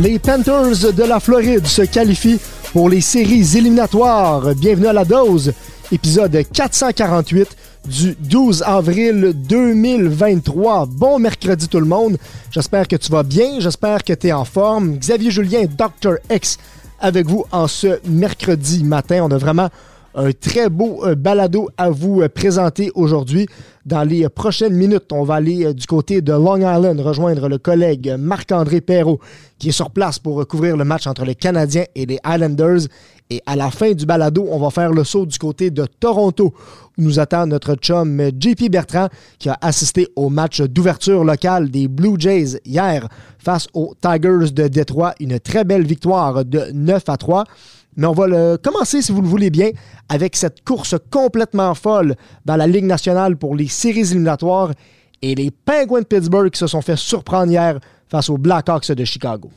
Les Panthers de la Floride se qualifient pour les séries éliminatoires. Bienvenue à la dose, épisode 448 du 12 avril 2023. Bon mercredi tout le monde. J'espère que tu vas bien, j'espère que tu es en forme. Xavier Julien, Dr. X, avec vous en ce mercredi matin. On a vraiment un très beau euh, balado à vous euh, présenter aujourd'hui. Dans les prochaines minutes, on va aller euh, du côté de Long Island rejoindre le collègue Marc-André Perrault qui est sur place pour couvrir le match entre les Canadiens et les Islanders. Et à la fin du balado, on va faire le saut du côté de Toronto où nous attend notre chum JP Bertrand qui a assisté au match d'ouverture local des Blue Jays hier face aux Tigers de Détroit. Une très belle victoire de 9 à 3. Mais on va le commencer, si vous le voulez bien, avec cette course complètement folle dans la Ligue nationale pour les séries éliminatoires et les Penguins de Pittsburgh qui se sont fait surprendre hier face aux Blackhawks de Chicago.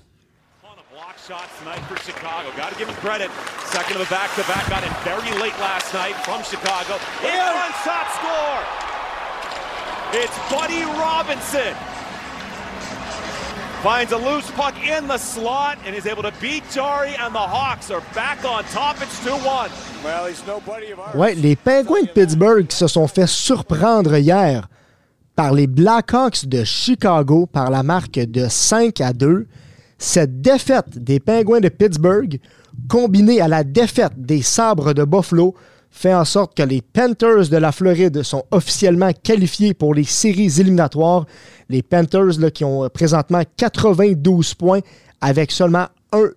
It's Buddy Robinson Finds a loose puck in the slot and is able to beat Jari and the Hawks are back on top. It's 2-1. Well, he's nobody of ours. Ouais, les Penguins de Pittsburgh se sont fait surprendre hier par les Blackhawks de Chicago par la marque de 5 à 2. Cette défaite des Penguins de Pittsburgh, combinée à la défaite des Sabres de Buffalo, fait en sorte que les Panthers de la Floride sont officiellement qualifiés pour les séries éliminatoires. Les Panthers qui ont présentement 92 points avec seulement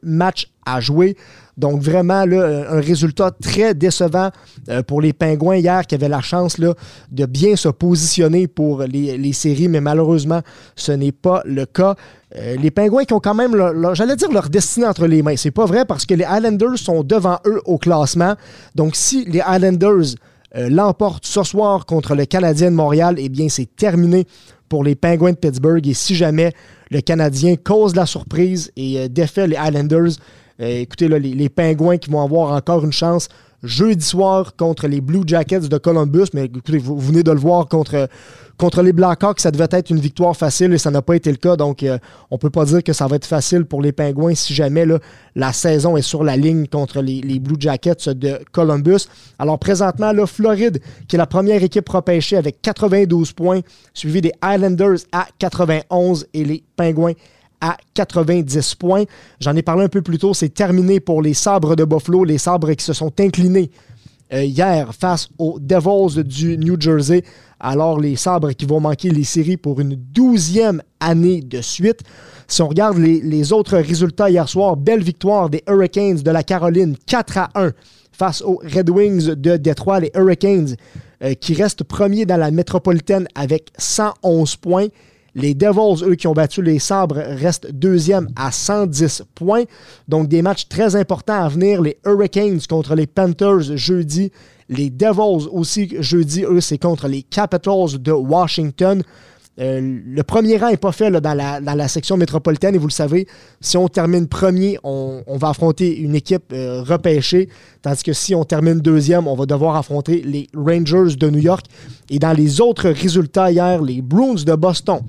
match à jouer. Donc vraiment un résultat très décevant euh, pour les Pingouins hier qui avaient la chance de bien se positionner pour les, séries, mais malheureusement ce n'est pas le cas. Euh, les Pingouins qui ont quand même, j'allais dire leur destinée entre les mains. C'est pas vrai parce que les Islanders sont devant eux au classement. Donc si les Islanders euh, l'emportent ce soir contre le Canadien de Montréal, eh bien c'est terminé pour les Penguins de Pittsburgh. Et si jamais le Canadien cause la surprise et défait les Islanders, euh, écoutez, là, les, les, Pingouins qui vont avoir encore une chance jeudi soir contre les Blue Jackets de Columbus. Mais écoutez, vous, venez de le voir contre, les Blackhawks, ça devait être une victoire facile et ça n'a pas été le cas. Donc, euh, on ne peut pas dire que ça va être facile pour les Pingouins si jamais la saison est sur la ligne contre les, les, Blue Jackets de Columbus. Alors, présentement, là, Floride, qui est la première équipe repêchée avec 92 points, suivi des Islanders à 91 et les Pingouins à 90 points. J'en ai parlé un peu plus tôt, c'est terminé pour les sabres de Buffalo, les sabres qui se sont inclinés euh, hier face aux Devils du New Jersey. Alors les sabres qui vont manquer les séries pour une douzième année de suite. Si on regarde les, autres résultats hier soir, belle victoire des Hurricanes de la Caroline 4 à 1 face aux Red Wings de Détroit. Les Hurricanes euh, qui restent premiers dans la métropolitaine avec 111 points. Les Devils, eux, qui ont battu les Sabres, restent deuxième à 110 points. Donc, des matchs très importants à venir. Les Hurricanes contre les Panthers jeudi. Les Devils aussi jeudi, eux, c'est contre les Capitals de Washington. Euh, le premier rang n'est pas fait dans, la, section métropolitaine. Et vous le savez, si on termine premier, on, va affronter une équipe euh, repêchée, tandis que si on termine deuxième, on va devoir affronter les Rangers de New York. Et dans les autres résultats hier, les Bruins de Boston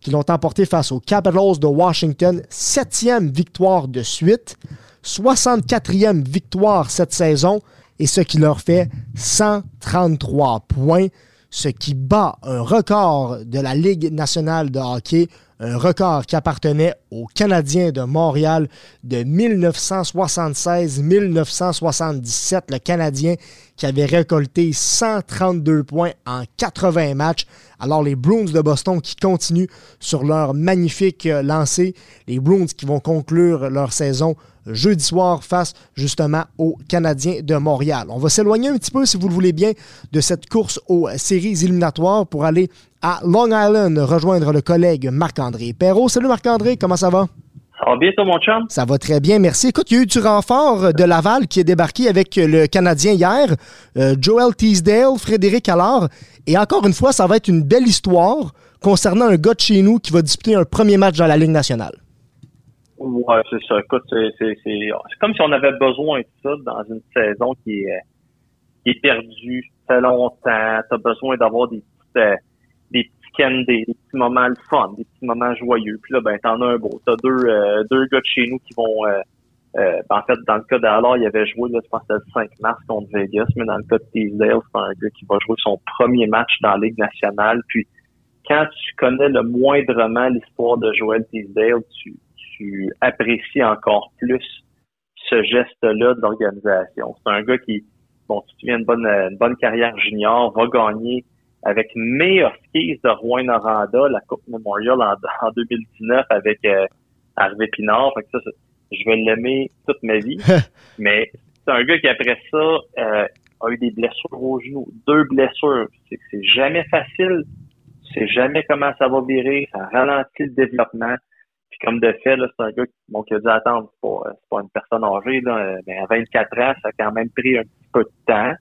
qui l'ont emporté face aux Capitals de Washington, septième victoire de suite, 64e victoire cette saison. Et ce qui leur fait 133 points ce qui bat un record de la Ligue nationale de hockey, un record qui appartenait aux Canadiens de Montréal de 1976-1977, le Canadien qui avait récolté 132 points en 80 matchs. Alors les Bruins de Boston qui continuent sur leur magnifique lancée, les Bruins qui vont conclure leur saison jeudi soir face justement aux Canadiens de Montréal. On va s'éloigner un petit peu, si vous le voulez bien, de cette course aux séries éliminatoires pour aller à Long Island rejoindre le collègue Marc-André Perrault. Salut Marc-André, comment ça va? Ça va bien, toi, mon chum? Ça va très bien, merci. Écoute, il y a eu du renfort de Laval qui est débarqué avec le Canadien hier, euh, Joel Teasdale, Frédéric Allard. Et encore une fois, ça va être une belle histoire concernant un gars de chez nous qui va disputer un premier match dans la Ligue nationale. Ouais, c'est ça. Écoute, c'est comme si on avait besoin de ça dans une saison qui est, qui est perdue. Ça fait longtemps. Tu as besoin d'avoir des petites, euh, des petits week-ends, des, petits moments fun, des petits moments joyeux. Puis là, ben, t'en as un beau. T'as deux, euh, deux gars de chez nous qui vont... Euh, euh, en fait, dans le cas d'Alor, il avait joué, là, je pense que le 5 mars contre Vegas, mais dans le cas de Teasdale, c'est un gars qui va jouer son premier match dans la Ligue nationale. Puis quand tu connais le moindrement l'histoire de Joel Teasdale, tu, tu apprécies encore plus ce geste-là d'organisation. C'est un gars qui, bon, tu te souviens, une bonne, une bonne carrière junior, va gagner avec mes Huskies de Rouen-Noranda, la Coupe Memorial en, 2019 avec euh, Harvey Pinard. Fait que ça, je vais l'aimer toute ma vie. Mais c'est un gars qui, après ça, euh, a eu des blessures au genou. Deux blessures. C'est jamais facile. C'est jamais comment ça va virer. Ça ralentit le développement. Puis comme de fait, c'est un gars qui, bon, qui a dû attendre. C'est pas, pas une personne âgée. Là, mais à 24 ans, ça a quand même pris un petit peu de temps.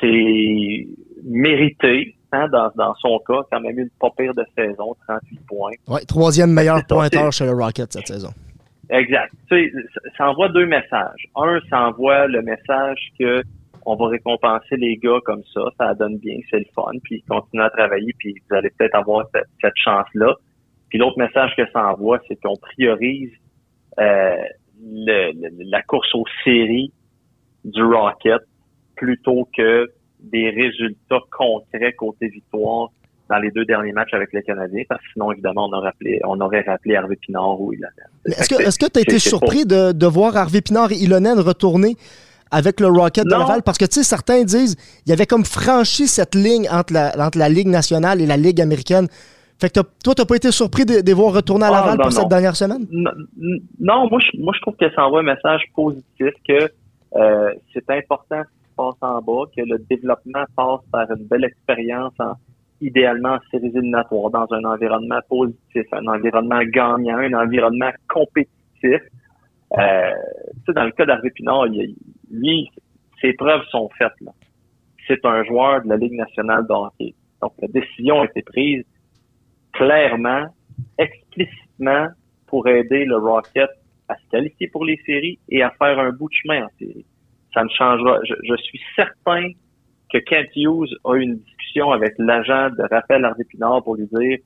C'est mérité. Hein, dans, dans son cas, quand même une pas pire de saison, 38 points. Oui, troisième meilleur pointeur chez le Rocket cette saison. Exact. Tu sais, ça envoie deux messages. Un, ça envoie le message que on va récompenser les gars comme ça, ça donne bien, c'est le fun, puis continuez à travailler, puis vous allez peut-être avoir cette, chance-là. Puis l'autre message que ça envoie, c'est qu'on priorise euh, le, la course aux séries du Rocket plutôt que des résultats concrets côté victoire dans les deux derniers matchs avec les Canadiens, parce que sinon, évidemment, on aurait, rappelé, on aurait rappelé Harvey Pinard ou Ilonen. Est-ce que tu as été surpris de, de, voir Harvey Pinard et Ilonen retourner avec le Rocket de Laval? Parce que, tu sais, certains disent il avait comme franchi cette ligne entre la, entre la Ligue nationale et la Ligue américaine. Fait que toi, tu n'as pas été surpris de, de voir retourner à ah, Laval pour cette dernière semaine? Non, moi, je, moi, je trouve que ça envoie un message positif que euh, c'est important passe en bas, que le développement passe par une belle expérience en, idéalement en séries éliminatoires, dans un environnement positif, un environnement gagnant, un environnement compétitif. Euh, dans le cas d'Harvey Pinard, lui, ses preuves sont faites. Là. C'est un joueur de la Ligue nationale de hockey. Donc, la décision a été prise clairement, explicitement pour aider le Rocket à se qualifier pour les séries et à faire un bout de chemin en série ça ne changera. Je, suis certain que Kent Hughes a eu une discussion avec l'agent de Raphaël Harvey-Pinard pour lui dire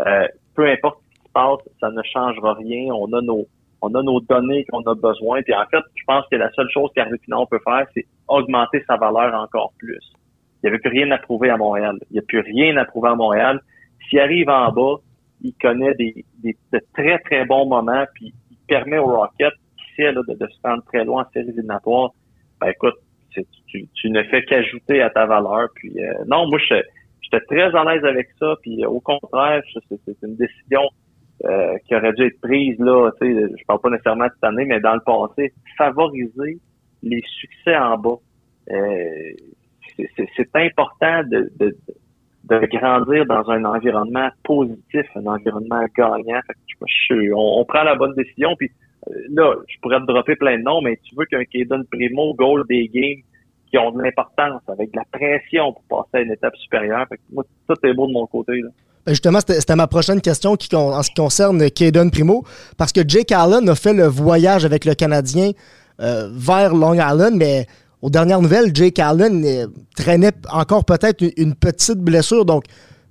euh, peu importe ce qui se passe, ça ne changera rien. On a nos on a nos données qu'on a besoin. Puis en fait, je pense que la seule chose qu'Harvey Pinard peut faire, c'est augmenter sa valeur encore plus. Il n'y avait plus rien à prouver à Montréal. Il n'y a plus rien à prouver à Montréal. S'il arrive en bas, il connaît des, des de très, très bons moments, puis il permet au Rocket, qui sait, là, de, de, se rendre très loin en séries éliminatoires, ben écoute, tu, ne fais qu'ajouter à ta valeur. Puis euh, non, moi j'étais très à l'aise avec ça. Puis au contraire, c'est une décision euh, qui aurait dû être prise là. Tu sais, je parle pas nécessairement de cette année, mais dans le passé, favoriser les succès en bas. Euh, c'est important de, de, grandir dans un environnement positif, un environnement gagnant. on, on, prend la bonne décision. Puis là, je pourrais te dropper plein de noms, mais tu veux qu'un Caden Primo goal des games qui ont de l'importance, avec de la pression pour passer à une étape supérieure. Fait que moi, tout est beau de mon côté. Là. Ben, justement, c'était ma prochaine question qui, en ce qui concerne Caden Primo, parce que Jake Allen a fait le voyage avec le Canadien euh, vers Long Island, mais aux dernières nouvelles, Jake Allen euh, traînait encore peut-être une, petite blessure. Donc,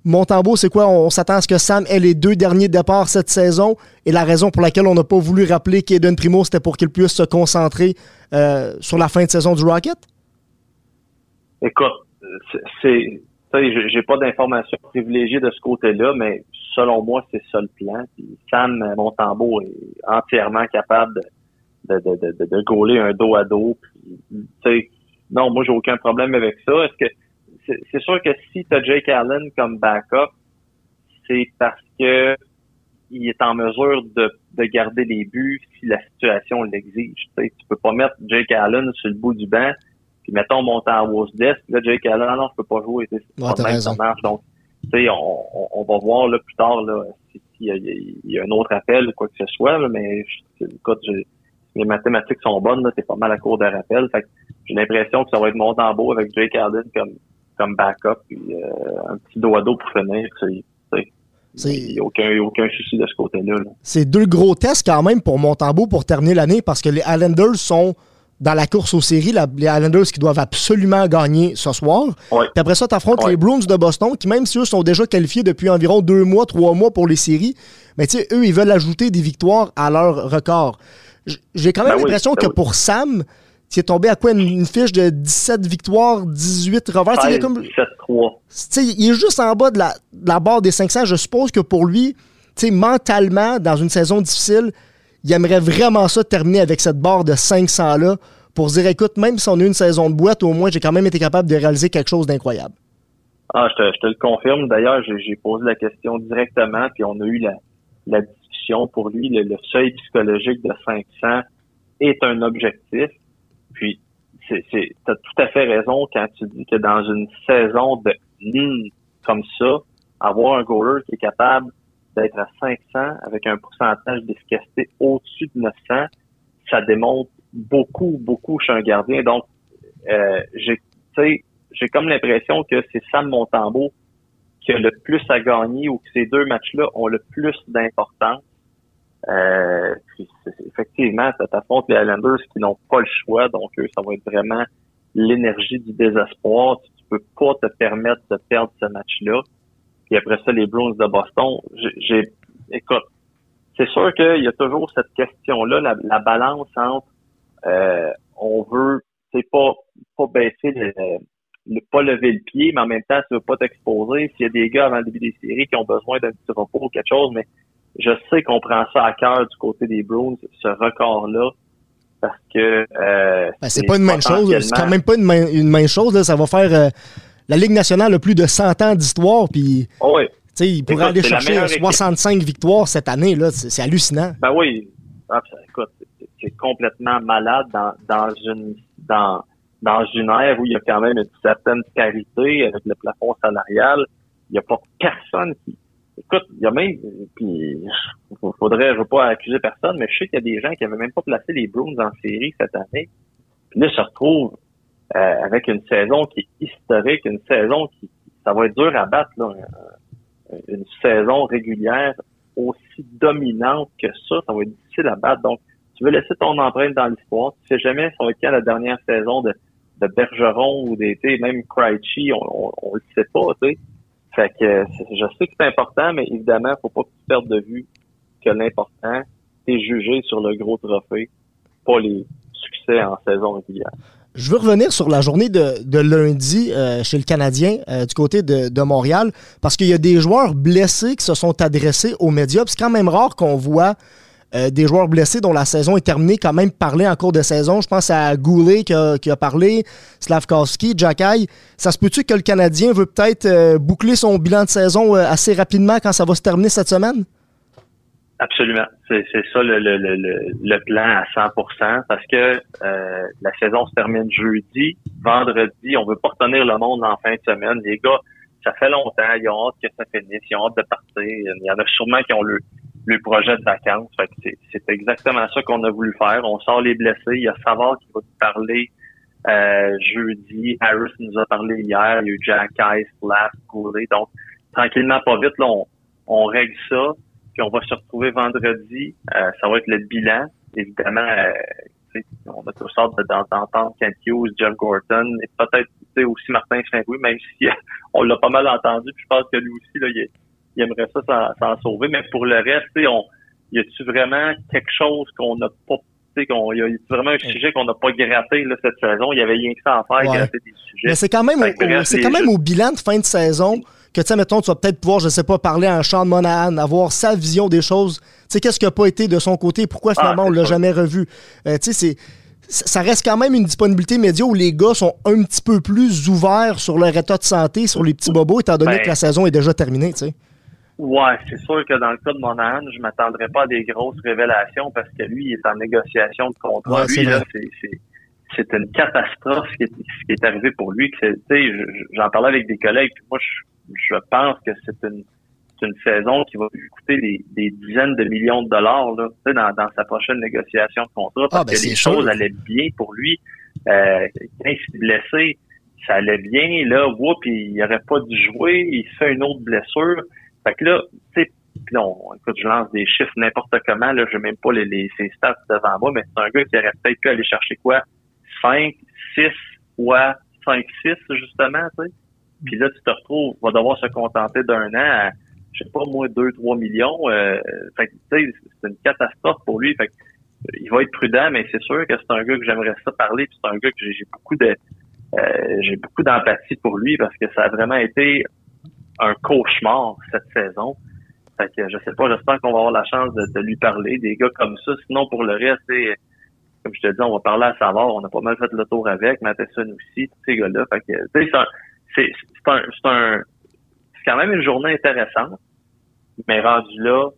Montembeau, c'est quoi? On, s'attend à ce que Sam ait les deux derniers départs cette saison. Et la raison pour laquelle on n'a pas voulu rappeler Kaden Primo, c'était pour qu'il puisse se concentrer euh, sur la fin de saison du Rocket? Écoute, c'est. J'ai pas d'informations privilégiées de ce côté-là, mais selon moi, c'est ça le plan. Sam Montembeau est entièrement capable de, de, de, de, gauler un dos à dos. non, moi, j'ai aucun problème avec ça. Est-ce que c'est sûr que si tu as Jake Allen comme backup, c'est parce que il est en mesure de, de garder les buts si la situation l'exige. Tu, peux pas mettre Jake Allen sur le bout du banc, puis mettons monter en hausse desk, là Jake Allen, non, je peux pas jouer. C'est ouais, ça marche. Donc, tu sais, on, on, va voir là plus tard là s'il y, y, a un autre appel ou quoi que ce soit, là, mais écoute, les mathématiques sont bonnes, là, c'est pas mal à court de rappel. Fait j'ai l'impression que ça va être beau avec Jake Allen comme comme backup, puis euh, un petit dos à dos pour finir. Il n'y a aucun, aucun souci de ce côté-là. C'est deux gros tests quand même pour Montembeau pour terminer l'année parce que les Islanders sont dans la course aux séries, les Islanders qui doivent absolument gagner ce soir. Puis après ça, tu affrontes les Bruins de Boston, qui même si eux sont déjà qualifiés depuis environ deux mois, trois mois pour les séries, mais tu sais, eux, ils veulent ajouter des victoires à leur record. J'ai quand même ben l'impression ben que pour Sam, tu es tombé à quoi une, fiche de 17 victoires, 18 revers? 17 3 Il est juste en bas de la, de la barre des 500. Je suppose que pour lui, mentalement, dans une saison difficile, il aimerait vraiment ça terminer avec cette barre de 500-là pour dire, écoute, même si on a une saison de boîte, au moins, j'ai quand même été capable de réaliser quelque chose d'incroyable. Ah, je te, le confirme. D'ailleurs, j'ai posé la question directement, puis on a eu la, discussion pour lui. Le, seuil psychologique de 500 est un objectif. Puis, tu as tout à fait raison quand tu dis que dans une saison de comme ça, avoir un goaler qui est capable d'être à 500 avec un pourcentage d'efficacité au-dessus de 900, ça démontre beaucoup, beaucoup chez un gardien. Donc, euh, j'ai, j'ai comme l'impression que c'est Sam Montembeau qui a le plus à gagner ou que ces deux matchs-là ont le plus d'importance. Euh, effectivement, ça t'affronte les Islanders qui n'ont pas le choix, donc eux, ça va être vraiment l'énergie du désespoir. Tu peux pas te permettre de perdre ce match-là. Puis après ça, les Bruins de Boston, j'ai, écoute, c'est sûr qu'il y a toujours cette question-là, la, balance entre euh, on veut, c'est pas pas baisser le, pas lever le pied, mais en même temps, tu veux pas t'exposer. S'il y a des gars avant le début des séries qui ont besoin d'un petit repos ou quelque chose, mais je sais qu'on prend ça à cœur du côté des Bruins, ce record-là, parce que euh, ben, c'est pas une même chose. C'est quand même pas une, main, une même chose. Là. Ça va faire euh, la Ligue nationale a plus de 100 ans d'histoire, puis oh oui. il pourrait aller chercher 65 victoires cette année. là. C'est hallucinant. Ben oui. Ah, écoute, c'est complètement malade dans, dans une dans dans une ère où il y a quand même une certaine parité avec le plafond salarial. Il n'y a pas personne qui Écoute, il y a même, puis faudrait, je veux pas accuser personne, mais je sais qu'il y a des gens qui avaient même pas placé les Bruins en série cette année. Puis là, se retrouvent euh, avec une saison qui est historique, une saison qui, ça va être dur à battre, là, euh, une saison régulière aussi dominante que ça, ça va être difficile à battre. Donc, tu veux laisser ton empreinte dans l'histoire. Tu sais jamais ça va être quand la dernière saison de, de Bergeron ou d'été, même Krejci, on, on, le sait pas, tu sais. Fait que je sais que c'est important, mais évidemment, faut pas que tu perdes de vue que l'important, c'est juger sur le gros trophée, pas les succès en saison régulière. Je veux revenir sur la journée de, lundi euh, chez le Canadien euh, du côté de, Montréal, parce qu'il y a des joueurs blessés qui se sont adressés aux médias. C'est quand même rare qu'on voit euh, des joueurs blessés dont la saison est terminée quand même parler en cours de saison. Je pense à Goulet qui a, parlé, Slavkowski, Jacky. Ça se peut-tu que le Canadien veut peut-être boucler son bilan de saison assez rapidement quand ça va se terminer cette semaine? Absolument. C'est, ça le, plan à 100% parce que euh, la saison se termine jeudi. Vendredi, on veut pas retenir le monde en fin de semaine. Les gars, ça fait longtemps, ils ont hâte que ça finisse, ils ont hâte de partir. Il y en a sûrement qui ont le, le projet de vacances. C'est, exactement ça qu'on a voulu faire. On sort les blessés. Il y a Savard qui va nous parler euh, jeudi. Harris nous a parlé hier. Il y a eu Jack Ice, Last, Goulet. Donc, tranquillement, pas vite, là, on, on règle ça. Puis on va se retrouver vendredi. Euh, ça va être le bilan. Évidemment, euh, on a toutes sortes d'entendre Kent Hughes, Jeff Gordon et peut-être aussi Martin Saint-Louis, même si on l'a pas mal entendu. Puis je pense que lui aussi, là, il, aimerait ça s'en sauver. Mais pour le reste, on, y a-tu vraiment quelque chose qu'on n'a pas qu'on y a vraiment un sujet qu'on n'a pas gratté là, cette saison? Il y avait rien que ça à faire, gratter des sujets. Mais c'est quand même, c'est quand même au bilan de fin de saison que, tu sais, mettons, tu vas peut-être pouvoir, je sais pas, parler à un Sean Monahan, avoir sa vision des choses. Tu sais, qu'est-ce qui n'a pas été de son côté, pourquoi ah, finalement on l'a jamais revu? Euh, tu sais, ça reste quand même une disponibilité média où les gars sont un petit peu plus ouverts sur leur état de santé, sur les petits bobos, étant donné ben que la saison est déjà terminée, tu sais. Ouais, c'est sûr que dans le cas de Monahan, je m'attendrais pas à des grosses révélations parce que lui, il est en négociation de contrat. lui, là, c'est une catastrophe ce qui, est, ce qui est arrivé pour lui. J'en parlais avec des collègues, puis moi, je, je pense que c'est une, une saison qui va lui coûter des, des, dizaines de millions de dollars là, dans, dans sa prochaine négociation de contrat parce ah, ben, que les choses allaient bien pour lui. Euh, quand il s'est blessé, ça allait bien. Là, puis il n'aurait pas dû jouer. Il fait une autre blessure. Fait que là, tu sais, non, écoute, je lance des chiffres n'importe comment. Là, je même pas les, les, ses stats devant moi, mais c'est un gars qui aurait peut-être pu aller chercher quoi? 5, 6 fois 5, 6, justement, tu sais. Puis là, tu te retrouves, va devoir se contenter d'un an à, je sais pas, moi, 2, 3 millions. Euh, fait tu sais, c'est une catastrophe pour lui. Fait il va être prudent, mais c'est sûr que c'est un gars que j'aimerais ça parler, puis c'est un gars que j'ai beaucoup de euh, j'ai beaucoup d'empathie pour lui parce que ça a vraiment été un cauchemar cette saison. Fait que je sais pas, j'espère qu'on va avoir la chance de, lui parler, des gars comme ça. Sinon, pour le reste, comme je te dis, on va parler à Savard, on a pas mal fait le tour avec, Matheson aussi, tous ces gars-là. Fait que, c'est un, c'est, un, c'est un, c'est quand même une journée intéressante, mais rendu là,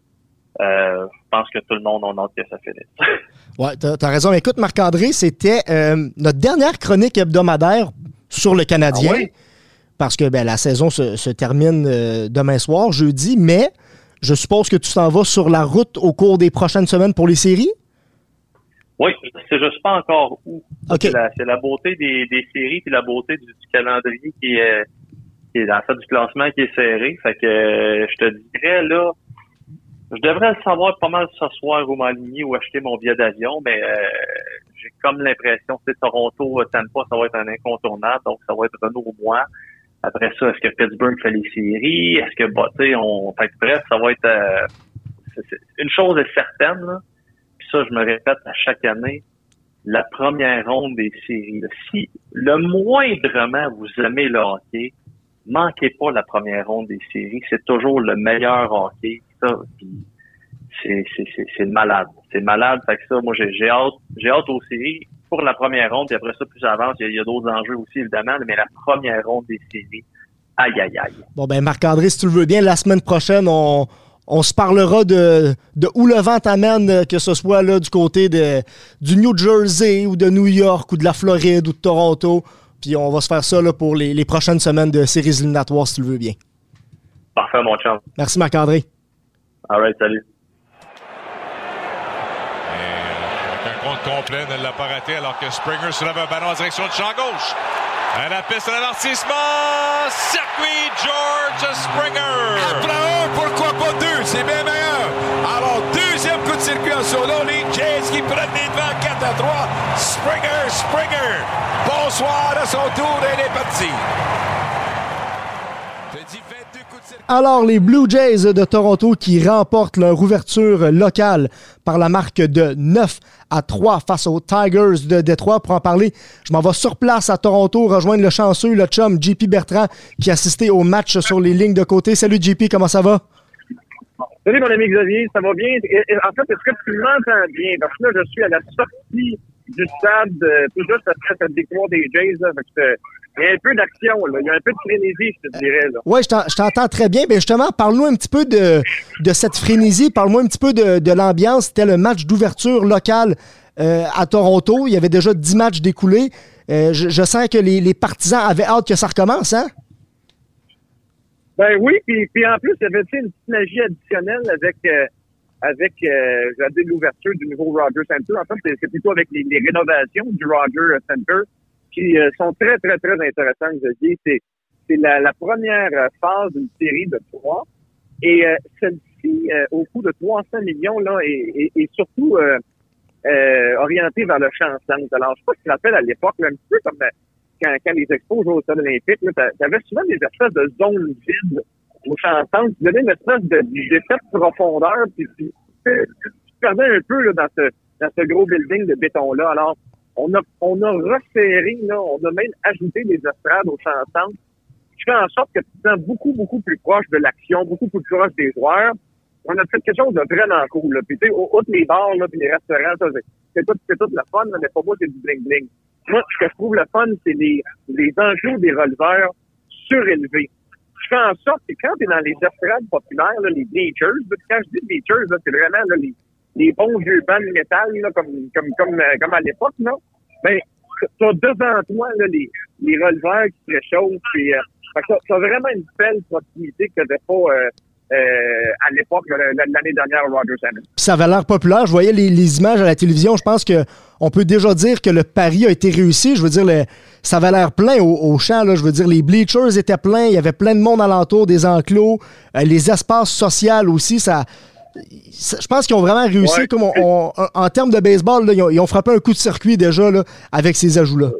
euh, je pense que tout le monde a hâte que ça finisse. ouais, t'as, as raison. Écoute, Marc-André, c'était euh, notre dernière chronique hebdomadaire sur le Canadien. Ah parce que ben, la saison se, termine euh, demain soir, jeudi, mais je suppose que tu t'en vas sur la route au cours des prochaines semaines pour les séries? Oui, je ne sais pas encore où. C'est la, beauté des, séries et la beauté du, calendrier qui est, qui est dans du classement qui est serré. Fait que euh, je te dirais là, je devrais le savoir pas mal ce soir ou m'aligner ou acheter mon billet d'avion, mais euh, j'ai comme l'impression que Toronto, Tampa, ça va être un incontournable, donc ça va être Renault moi. Après ça, est-ce que Pittsburgh fait les séries? Est-ce que, bah, on, fait bref, ça va être, euh, une chose est certaine, là, puis ça, je me répète à chaque année, la première ronde des séries. Si le moindrement vous aimez le hockey, manquez pas la première ronde des séries. C'est toujours le meilleur hockey. Ça, c'est malade. C'est malade. Fait que ça, moi, j'ai hâte, j'ai hâte aux séries pour la première ronde, puis après ça, plus j'avance, il y a, d'autres enjeux aussi, évidemment, mais la première ronde des séries, aïe, aïe, aïe. Bon, ben, Marc-André, si tu le veux bien, la semaine prochaine, on, on se parlera de, de où le vent t'amène, que ce soit là du côté de, du New Jersey ou de New York ou de la Floride ou de Toronto. Puis on va se faire ça là, pour les, les prochaines semaines de séries éliminatoires, si tu le veux bien. Parfait, mon chum. Merci, Marc-André. All right, salut. Complet, ne l'a pas raté alors que Springer soulève un ballon en direction de champ gauche. À la piste d'amortissement, circuit George Springer. Après un, pourquoi pas deux, c'est bien meilleur. Alors, deuxième coup de circuit en solo, les Jays qui prennent les devants 4 à 3. Springer, Springer, bonsoir à son tour, et est parti. Alors, les Blue Jays de Toronto qui remportent leur ouverture locale par la marque de 9 à 3 face aux Tigers de Détroit. Pour en parler, je m'en vais sur place à Toronto rejoindre le chanceux, le chum JP Bertrand qui assistait au match sur les lignes de côté. Salut JP, comment ça va? Salut mon ami Xavier, ça va bien? En fait, est-ce que tu m'entends bien? Parce que là, je suis à la sortie du stade, euh, tout juste après cette victoire des Jays. Là, il y a un peu d'action, il y a un peu de frénésie, je te dirais. Oui, je t'entends très bien. Mais justement, parle-nous un petit peu de, de cette frénésie, parle-moi un petit peu de, de l'ambiance. C'était le match d'ouverture local euh, à Toronto. Il y avait déjà 10 matchs découlés. Euh, je, sens que les, les, partisans avaient hâte que ça recommence, hein? Ben oui, puis, puis en plus, il y avait une petite magie additionnelle avec euh, avec euh, l'ouverture du nouveau Rogers Center. En fait, c'est plutôt avec les, rénovations du Rogers Center qui euh, sont très, très, très intéressantes, je dis. C'est, c'est la, première phase d'une série de trois. Et euh, celle-ci, euh, au coût de 300 millions, là, est, est, surtout orientée vers le champ Alors, je sais pas si tu te rappelles à l'époque, un petit peu comme quand, quand les expos jouaient au stade olympique, tu avais souvent des espèces de zones vides au champ centre. Tu donnais une espèce de, de profondeur, puis, tu perdais un peu là, dans ce dans ce gros building de béton-là. Alors, on a, on a resserré, là, on a même ajouté des estrades au champ centre, qui fait en sorte que tu te sens beaucoup, beaucoup plus proche de l'action, beaucoup plus proche des joueurs. On a fait quelque chose de vraiment cool. Là. Puis, tu sais, outre les bars, là, puis les restaurants, c'est tout, c'est tout le fun, mais pour moi, c'est du bling-bling. Moi, ce que je trouve le fun, c'est les, les enclos des releveurs surélevés. Je fais en sorte que quand tu es dans les estrades populaires, là, les bleachers, quand je dis bleachers, c'est vraiment là, les, les bons vieux bancs de métal, là, comme, comme, comme, euh, comme à l'époque, non? Ben, t'as devant toi, là, les, les releveurs qui se réchauffent, puis, euh, t'as vraiment une belle proximité que t'avais pas, euh, à l'époque, l'année dernière au Rogers Center. ça avait l'air populaire. Je voyais les, les, images à la télévision. Je pense que on peut déjà dire que le pari a été réussi. Je veux dire, le, ça avait l'air plein au, au, champ. Là. Je veux dire, les bleachers étaient pleins. Il y avait plein de monde alentour, des enclos. les espaces sociaux aussi. Ça, je pense qu'ils ont vraiment réussi. Comme en termes de baseball, ils, ont, frappé un coup de circuit déjà là, avec ces ajouts-là.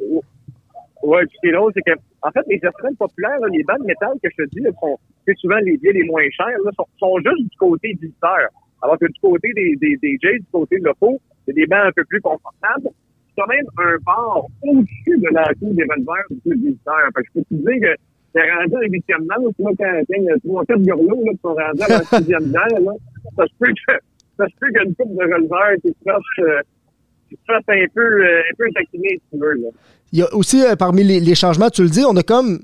Oui, ce qui est drôle, c'est que, en fait, les estrades populaires, les bandes métal que je te dis, sont souvent les billets les moins chers, sont, juste du côté visiteur. Alors que du côté des, des, des Jays, du côté de l'Oppo, c'est des bancs un peu plus confortables. C'est quand même un bar au-dessus de la cour des revolvers du côté visiteur. Fait que je peux te dire que c'est rendu à huitième manche, moi, quand, quand il trois, quatre gurlots, là, sont rendus la sixième là, ça se peut que, ça se peut qu'une coupe de releveurs qui se euh, qui se fasse un peu, euh, un peu taquiner, si tu veux, là. Il y a aussi, euh, parmi les, les, changements, tu le dis, on a comme,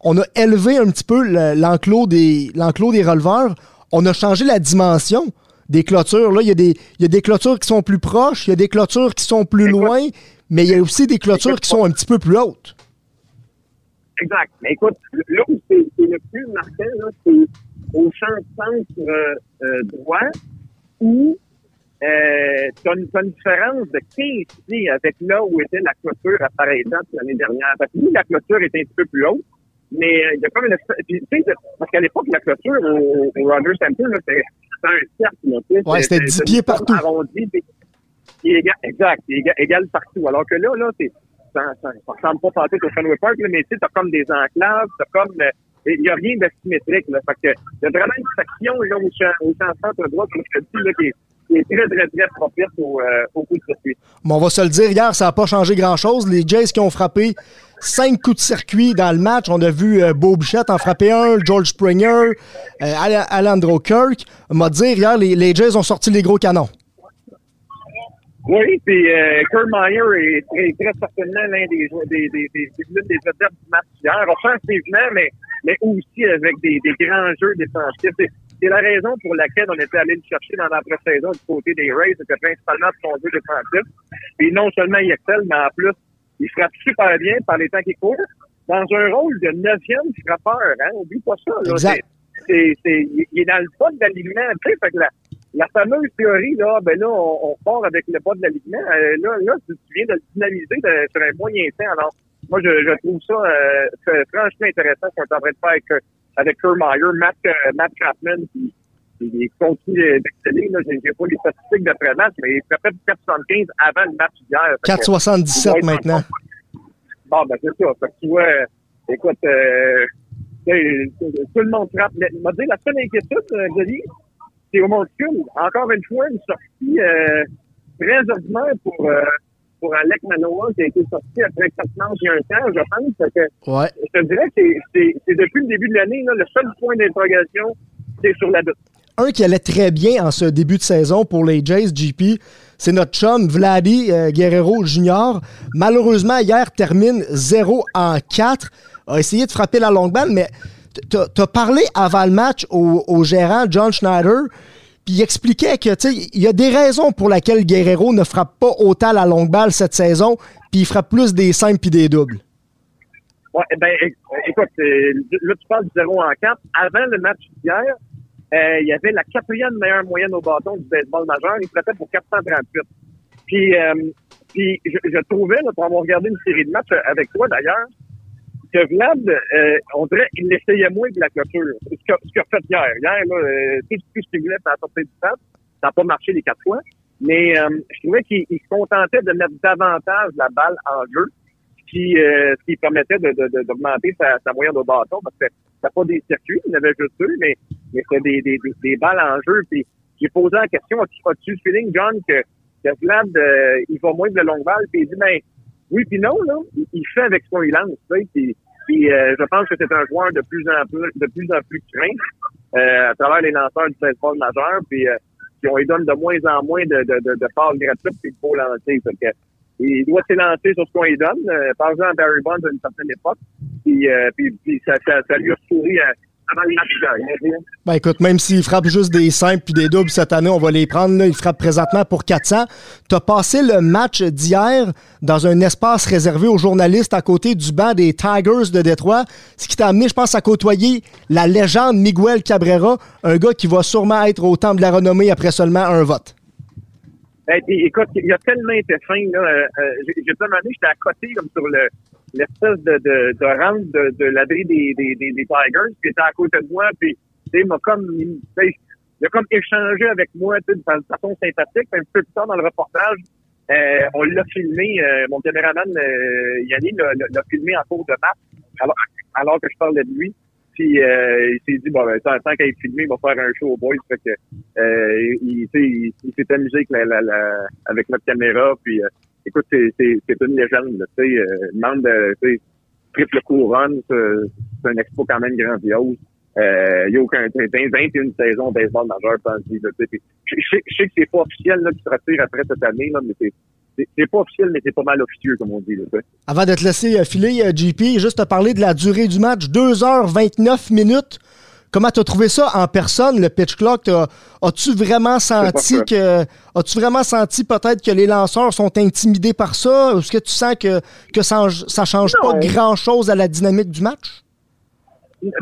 on a élevé un petit peu l'enclos des, l'enclos des releveurs. On a changé la dimension des clôtures. Là, il y, a des, il y a des clôtures qui sont plus proches, il y a des clôtures qui sont plus loin, mais il y a aussi des clôtures qui sont un petit peu plus hautes. Exact. Mais écoute, là où c'est le plus marquant, c'est au champ centre euh, droit où euh, tu as, une différence de 15 pieds avec là où était la clôture à l'année dernière. Parce que oui, la clôture était un petit peu plus haute, mais euh, il y a comme une puis, tu sais, parce qu'à l'époque, la clôture au, au Rogers Center, c'était un cercle. Là, ouais, c'était 10 pieds partout. Arrondi, puis, égal, exact, égal, égal, partout. Alors que là, là, c'est ça, ça, ça ressemble pas partout au Fenway Park, là, mais tu sais, t'as comme des enclaves, t'as comme euh, il n'y a rien de symétrique. Là. Fait que, il y a vraiment une section là, au, champ, au champ centre droit, comme je te dis, là, qui est très, circuit. On va se le dire, hier, ça n'a pas changé grand-chose. Les Jays qui ont frappé cinq coups de circuit dans le match. On a vu euh, Beau Bichette en frapper un, George Springer, euh, Alandro Kirk. m'a dit hier, les, les Jays ont sorti les gros canons. Oui, puis euh, Kurt Meyer est, très certainement l'un des, des, des, des, des, des vedettes du match hier, offensivement, mais, mais aussi avec des, des grands jeux défensifs. C'est la raison pour laquelle on était allé le chercher dans la saison du côté des Rays, c'était principalement son jeu défensif. Et non seulement il excelle, mais en plus, il frappe super bien par les temps qu'il court. Dans un rôle de neuvième frappeur, hein, oublie pas ça. Là. Exact. C'est, c'est, il est dans le bas de l'alignement. Tu sais, fait que la, la fameuse théorie, là, ben là, on, on part avec le bas de l'alignement. Euh, là, là, tu viens de le dynamiser de, sur un moyen temps. Alors, moi, je, je trouve ça euh, franchement intéressant qu'on est en train de faire avec avec Meyer, Matt, euh, Matt Chapman, qui, qui continue d'exceller. Je n'ai pas les statistiques d'après-match, mais il frappait 4,75 avant le match d'hier. 4,77 maintenant. Bon, ben c'est ça. Fait que tu vois, écoute, euh, tout le monde frappe. m'a dit la seule inquiétude, euh, c'est au. Encore une fois, une sortie euh, très ordinaire pour... Euh, pour Alec Manoa qui a été sorti après quatre manches et un temps, je pense. Que ouais. Je te dirais que c'est depuis le début de l'année, le seul point d'interrogation, c'est sur la doute. Un qui allait très bien en ce début de saison pour les Jays, GP, c'est notre chum Vladi euh, Guerrero Jr. Malheureusement, hier, termine 0 en 4. A essayé de frapper la longue balle, mais tu as parlé avant le match au, gérant John Schneider. Puis il expliquait que, il y a des raisons pour lesquelles Guerrero ne frappe pas autant la longue balle cette saison, puis il frappe plus des simples puis des doubles. Ouais, ben, écoute, là, tu parles du 0 en 4. Avant le match d'hier, euh, il y avait la quatrième meilleure moyenne au bâton du baseball majeur. Il frappait pour 438. Puis, euh, puis je, je trouvais, pour avoir regardé une série de matchs avec toi d'ailleurs, que Vlad, euh, on dirait qu'il essayait moins que la clôture. Ce qu'il a, fait hier. Hier, là, euh, tout, ce qu'il voulait, la sortie du stade. Ça n'a pas marché les quatre fois. Mais euh, je trouvais qu'il se contentait de mettre davantage la balle en jeu, ce qui, euh, ce qui permettait d'augmenter de, de, sa, moyenne au bâton, parce que c'était pas des circuits, il avait juste deux, mais, mais c'était des, des, des, balles en jeu. Puis j'ai posé la question, as-tu le feeling, John, que, que Vlad, euh, il va moins de longues balles? Puis il dit, ben, oui puis non, là. Il, fait avec qu'il lance, tu sais. Puis, puis euh, je pense que c'est un joueur de plus en plus, de plus en plus craint euh, à travers les lanceurs du baseball majeur, puis euh, qui on lui donne de moins en moins de, de, de, de passes gratuites puis lancer. Fait que, il doit s'élancer sur ce qu'on lui donne. Euh, par exemple, Barry Bonds à une certaine époque. Puis, euh, puis, puis ça, ça, ça, lui a souri à, ben écoute, même s'il frappe juste des simples puis des doubles cette année, on va les prendre. Là. Il frappe présentement pour 400. Tu as passé le match d'hier dans un espace réservé aux journalistes à côté du banc des Tigers de Détroit, ce qui t'a amené, je pense, à côtoyer la légende Miguel Cabrera, un gars qui va sûrement être au temple de la renommée après seulement un vote. Ben, écoute, il a tellement été fin. Là, euh, euh j'ai demandé, j'étais à côté comme sur le l'espèce de, de, de rampe de, de l'abri des, des, des, des, Tigers, qui était à côté de moi, puis il m'a comme il a comme échangé avec moi de façon sympathique. Un peu plus tard dans le reportage, euh, on l'a filmé, euh, mon caméraman euh, Yannick l'a filmé en cours de match alors, alors que je parlais de lui. Puis euh, il s'est dit bon ben tant, tant qu'il est filmé, il va faire un show au boys. Fait que euh, il, il, il s'est amusé avec, la, la, la, avec notre caméra. Puis euh, écoute, c'est, c'est, une légende. Tu sais, euh, sais, triple couronne, c'est un expo quand même grandiose. Euh, il y a aucun 21 saisons de baseball majeur je, je, je, sais que c'est pas officiel là, qui se retire après cette année, là, mais c'est c'est pas officiel, mais c'est pas mal officieux, comme on dit. Là, Avant de te laisser euh, filer, euh, JP, juste te parler de la durée du match, 2h29 minutes. Comment tu as trouvé ça en personne, le pitch clock? As-tu vraiment senti que. As-tu vraiment senti peut-être que les lanceurs sont intimidés par ça? Est-ce que tu sens que, que ça, ça change pas grand-chose à la dynamique du match?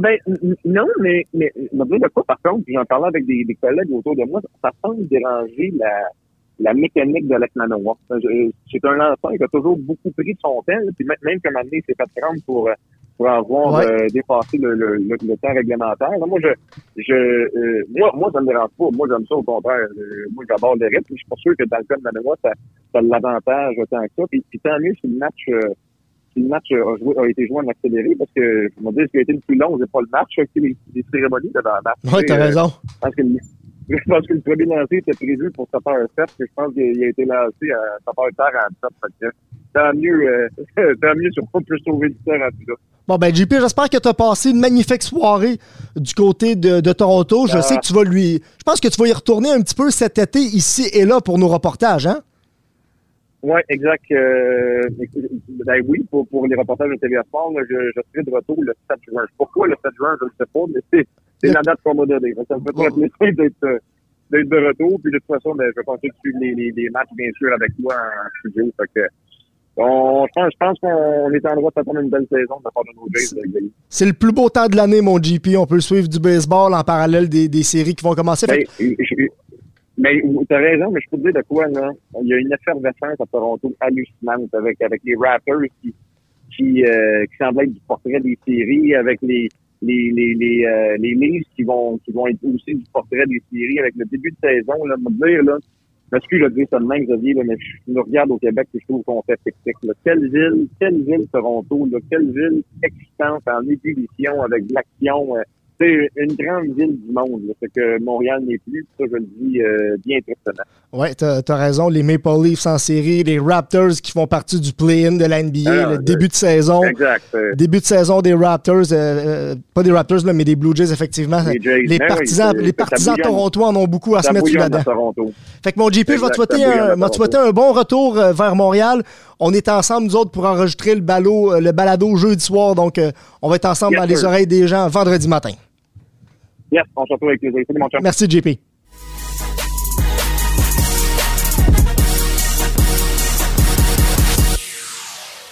Ben, non, mais, mais, mais de quoi, par contre, j'en parlais avec des, des, collègues autour de moi, ça semble déranger la, la mécanique de l'Ekmanoa. C'est un lanceur qui a toujours beaucoup pris de son temps, puis même comme année, s'est fait prendre pour, pour avoir euh, dépassé le, le, le, temps réglementaire. moi, je, je euh, moi, moi, ça me dérange pas. Moi, j'aime ça au contraire. Euh, moi, j'aborde le rythme. Je suis pas sûr que dans le cas de Manoa, ça, ça a l'avantage autant que ça. Puis, puis tant mieux si le match si le match a, joué, a été joué en accéléré, parce que je me dis ce qui a été le plus long, c'est pas le match, c'est les, les cérémonies de la match. Oui, t'as raison. Parce que je pense que le premier lancé était prévu pour 7h07, que je pense qu'il a été lancé à 7h à 7 tant mieux, euh, tant mieux si on peut sauver du temps à tout là. Bon, ben, JP, j'espère que tu as passé une magnifique soirée du côté de, de Toronto. Je sais que tu vas lui. Je pense que tu vas y retourner un petit peu cet été, ici et là, pour nos reportages, hein? Oui, exact. Euh, ben oui, pour, pour les reportages de TVA Sport, je, je serai de retour le 7 juin. Pourquoi le 7 juin, je ne sais pas, mais c'est la date qu'on m'a donnée. Ça me fait très plaisir d'être, euh, d'être de retour. Puis de toute façon, ben, je vais continuer de suivre les, les, les, matchs, bien sûr, avec toi en studio. Fait que, on, je pense, je pense qu'on est en droit de faire une belle saison de la part de nos Jays. C'est le plus beau temps de l'année, mon GP. On peut suivre du baseball en parallèle des, des séries qui vont commencer. Ben, mais tu as raison, mais je peux te dire de quoi, là. Il y a une effervescence à Toronto hallucinante avec, avec les Raptors qui, qui, euh, qui semblent être du portrait des séries, avec les, les, les, les, euh, les qui vont, qui vont être aussi du portrait des séries avec le début de saison, là, me dire, là, que je dis ça de même, Xavier, là, mais je me regarde au Québec et je trouve qu'on fait. Là. Quelle ville, quelle ville Toronto, là, quelle ville excitante en ébullition avec de l'action. Euh, c'est une grande ville du monde. C'est que Montréal n'est plus, ça je le dis euh, bien tristement. Oui, tu as, raison. Les Maple Leafs en série, les Raptors qui font partie du play-in de la NBA, ah, le début de saison. Exact. Début de saison des Raptors, euh, euh, pas des Raptors, mais des Blue Jays, effectivement. Les, ben partisans, les partisans torontois en ont beaucoup à se mettre là-dedans. Fait que mon JP, je vais te souhaiter, un, un, bon retour vers Montréal. On est ensemble, nous autres, pour enregistrer le, ballot, le balado jeudi soir. Donc, on va être ensemble dans les oreilles des gens vendredi matin. Yes, on Merci, JP.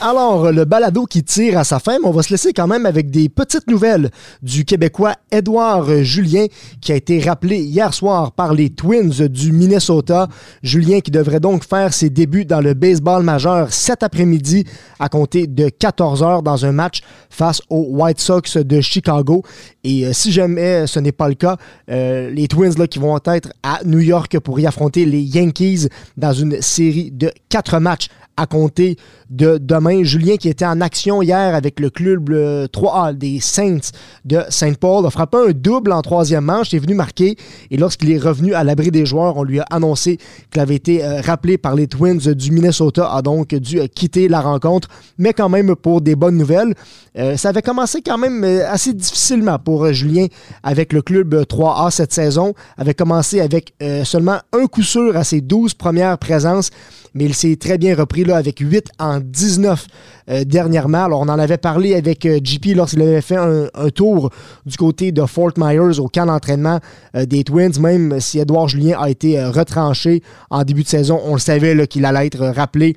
Alors, le balado qui tire à sa fin, on va se laisser quand même avec des petites nouvelles du Québécois Édouard Julien, qui a été rappelé hier soir par les Twins du Minnesota. Julien qui devrait donc faire ses débuts dans le baseball majeur cet après-midi à compter de 14 heures dans un match face aux White Sox de Chicago. Et euh, si jamais ce n'est pas le cas, euh, les Twins là, qui vont être à New York pour y affronter les Yankees dans une série de quatre matchs à compter de demain. Julien qui était en action hier avec le club 3A des Saints de Saint Paul a frappé un double en troisième manche, est venu marquer et lorsqu'il est revenu à l'abri des joueurs, on lui a annoncé qu'il avait été euh, rappelé par les Twins du Minnesota, a donc dû euh, quitter la rencontre, mais quand même pour des bonnes nouvelles. Euh, ça avait commencé quand même assez difficilement pour Julien avec le club 3A cette saison, avait commencé avec seulement un coup sûr à ses 12 premières présences mais il s'est très bien repris avec 8 en 19 euh, dernièrement. Alors, on en avait parlé avec euh, JP lorsqu'il avait fait un, tour du côté de Fort Myers au camp d'entraînement euh, des Twins, même si Edouard Julien a été retranché en début de saison. On le savait qu'il allait être rappelé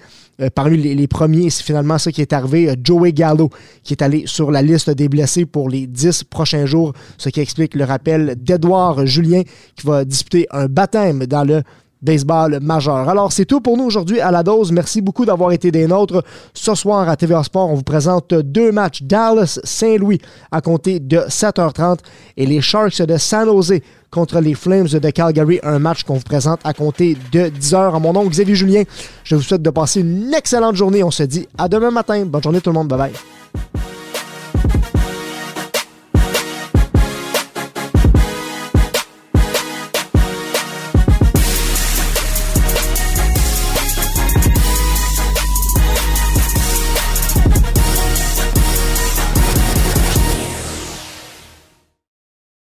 parmi les, les, premiers. C'est finalement ça qui est arrivé. Joey Gallo qui est allé sur la liste des blessés pour les 10 prochains jours, ce qui explique le rappel d'Edouard Julien qui va disputer un baptême dans le baseball majeur. Alors, c'est tout pour nous aujourd'hui à la dose. Merci beaucoup d'avoir été des nôtres. Ce soir à TVA Sport, on vous présente deux matchs. Dallas-Saint-Louis à compter de 7h30 et les Sharks de San Jose contre les Flames de Calgary, un match qu'on vous présente à compter de 10h. À mon nom, Xavier Julien, je vous souhaite de passer une excellente journée. On se dit à demain matin. Bonne journée tout le monde. Bye bye.